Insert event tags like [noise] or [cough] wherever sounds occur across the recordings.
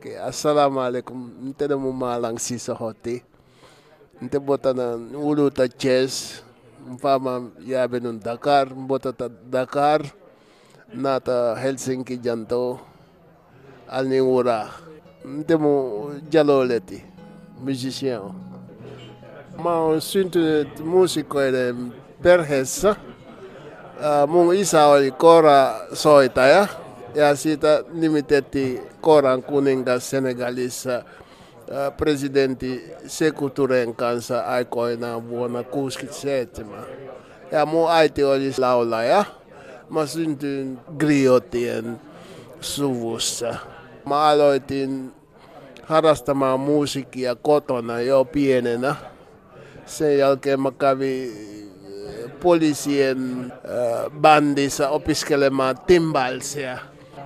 Okay, assalamualaikum. Nte na mo malang si sa hoti. Nte bota na ulu ta chess. Mpama yabe nun Dakar. Bota ta Dakar. Nata Helsinki janto. Alning ura. Nte mo jaloleti. Musicien. Ma on syntynyt muusikoiden perheessä. Ää, Mun isä oli kora-soitaja ja siitä nimitettiin koran kuningas Senegalissa ää, presidentti Sekou Touren kanssa aikoinaan vuonna 1967. Ja mun äiti oli laulaja. Mä syntyin griotien suvussa. Mä aloitin harrastamaan musiikkia kotona jo pienenä. Sen jälkeen mä kävin äh, poliisien äh, bandissa opiskelemaan timbalsia.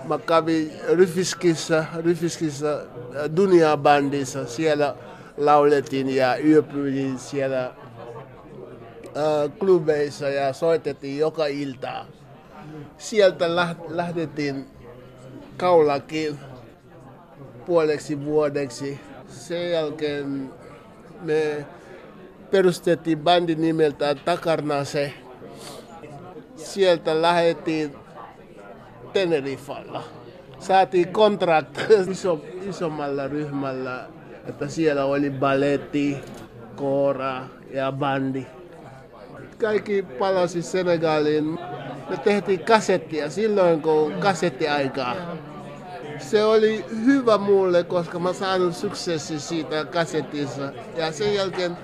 Mä kävin Ryfiskissä, Ryfiskissä äh, Dunia bandissa. Siellä laulettiin ja yöpyilin siellä äh, klubeissa ja soitettiin joka ilta. Sieltä lähdettiin kaulakin puoleksi vuodeksi. Sen jälkeen me perustettiin bandi nimeltään Takarnase. Sieltä lähdettiin Tenerifalla. Saatiin kontrakt [laughs] iso, isommalla ryhmällä, että siellä oli balletti, koora ja bandi. Kaikki palasi Senegaliin. Me tehtiin kasettia silloin, kun kasettiaikaa. Se oli hyvä mulle, koska mä saanut suksessi siitä kasetissa. Ja sen jälkeen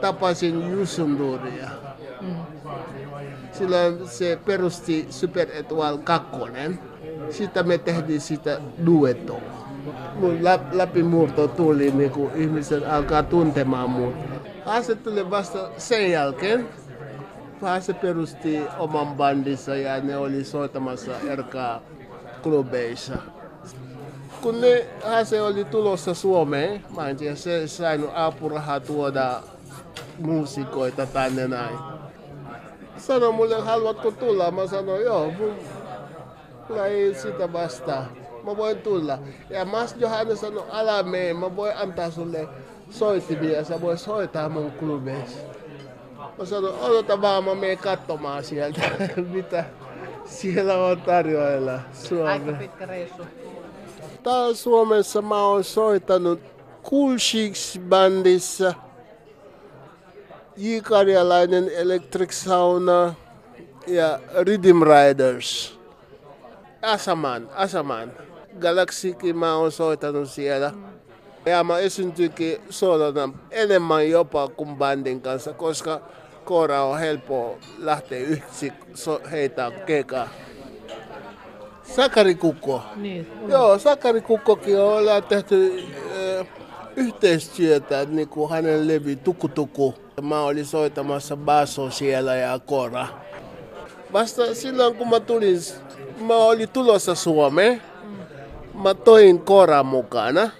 tapasin Jusunduria. Silloin se perusti Super Etoile 2. Sitten me tehtiin sitä duettoa. Mun lä- läpimurto tuli, niin kun ihmiset alkaa tuntemaan mun. Haase tuli vasta sen jälkeen. Haase perusti oman bandissa ja ne oli soittamassa erkaa klubeissa kun ne Hase oli tulossa Suomeen, mä en tiedä, se saanut apurahaa tuoda muusikoita tänne näin. Sano mulle, haluatko tulla? Mä sanoin, joo, mun- mulla ei sitä vastaa. Mä voin tulla. Ja Mas Johannes sanoi, älä mene, mä voin antaa sulle soittimia, sä voit soittaa mun klubeissa. Mä sanoin, odota vaan, mä menen katsomaan sieltä, [laughs] mitä siellä on tarjoilla Suomessa. pitkä reissu. Täällä Suomessa mä oon soittanut bandissa, J. Karjalainen Electric Sauna ja Rhythm Riders. Asaman, Asaman. Galaxikin mä oon soittanut siellä. Ja mä esiintyikin soolona enemmän jopa kuin bandin kanssa, koska koora on helppo lähteä yksi so, heitä kekaa. Sakari Kukko. Niin. Joo, Sakari Kukkokin on ollaan tehty äh, yhteistyötä, niin kuin hänen levi Tukutuku. Mä olin soittamassa basso siellä ja kora. Vasta silloin kun mä tulin, mä olin tulossa Suomeen, mä toin koran mukana.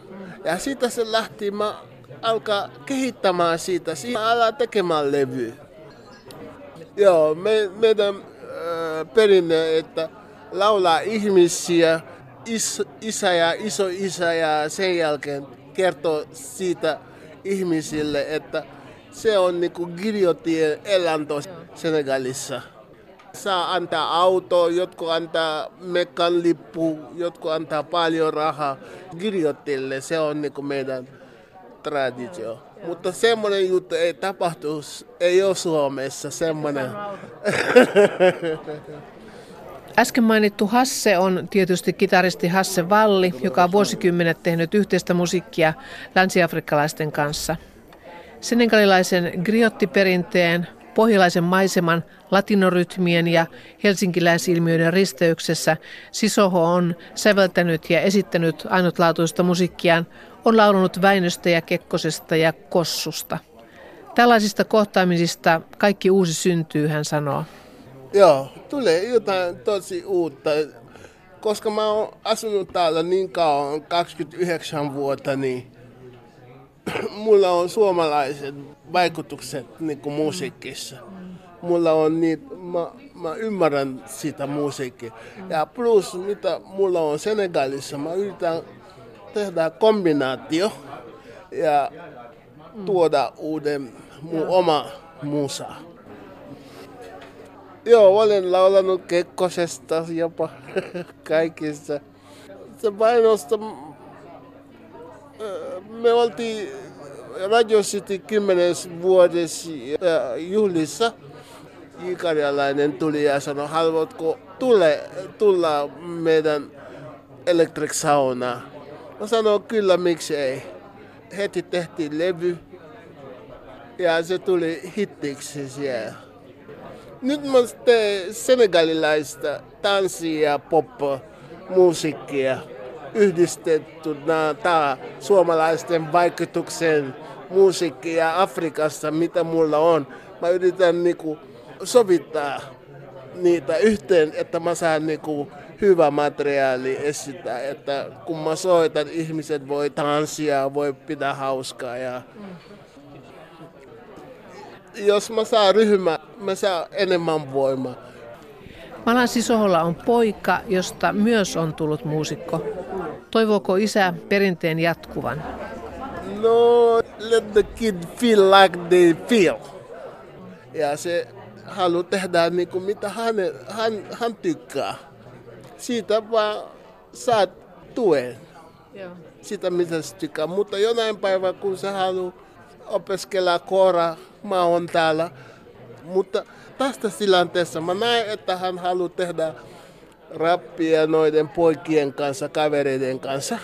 Ja siitä se lähti, mä alkaa kehittämään siitä, siinä alaa tekemään levyä. Joo, me, meidän äh, perinne, että laulaa ihmisiä, is, isä ja iso isä ja sen jälkeen kertoo siitä ihmisille, että se on niinku giljotien elanto Senegalissa. Saa antaa auto, jotkut antaa mekan lippu, jotkut antaa paljon rahaa. Giljotille se on niinku meidän traditio. Mutta semmoinen juttu ei tapahtu, ei ole Suomessa semmoinen. [laughs] Äsken mainittu Hasse on tietysti kitaristi Hasse Valli, joka on vuosikymmenet tehnyt yhteistä musiikkia länsiafrikkalaisten kanssa. Senegalilaisen griottiperinteen, pohjalaisen maiseman, latinorytmien ja helsinkiläisilmiöiden risteyksessä Sisoho on säveltänyt ja esittänyt ainutlaatuista musiikkiaan, on laulunut Väinöstä ja Kekkosesta ja Kossusta. Tällaisista kohtaamisista kaikki uusi syntyy, hän sanoo. Joo, tulee jotain tosi uutta. Koska mä oon asunut täällä niin kauan, 29 vuotta, niin mulla on suomalaiset vaikutukset niin kuin musiikissa. Mulla on niin, mä, mä ymmärrän sitä musiikkia. Ja plus, mitä mulla on Senegalissa, mä yritän tehdään kombinaatio ja tuoda uuden mu, oma musa. Joo, olen laulanut Kekkosesta jopa [laughs] kaikissa. Se painosta, me oltiin Radio City 10 vuodessa juhlissa. Ikarjalainen tuli ja sanoi, haluatko tule, tulla meidän Electric Sauna? Mä sanoin, kyllä, miksi ei. Heti tehtiin levy ja se tuli hittiksi siellä. Nyt mä teen senegalilaista tanssia ja pop-musiikkia yhdistettynä tää suomalaisten vaikutuksen musiikkia Afrikassa, mitä mulla on. Mä yritän niinku sovittaa niitä yhteen, että mä saan niinku hyvä materiaali esittää, että kun mä soitan, ihmiset voi tanssia, voi pitää hauskaa ja jos mä saan ryhmä, mä saan enemmän voimaa. Malan Sisoholla on poika, josta myös on tullut muusikko. Toivooko isä perinteen jatkuvan? No, let the kid feel like they feel. Ja se haluaa tehdä niin kuin mitä hän, hän, hän tykkää. Siitä vaan saat tuen. Joo. Sitä mitä se tykkää. Mutta jonain päivänä, kun se haluaa opiskella koora, mä oon täällä. Mutta tästä tilanteessa mä näen, että hän haluaa tehdä rappia noiden poikien kanssa, kavereiden kanssa.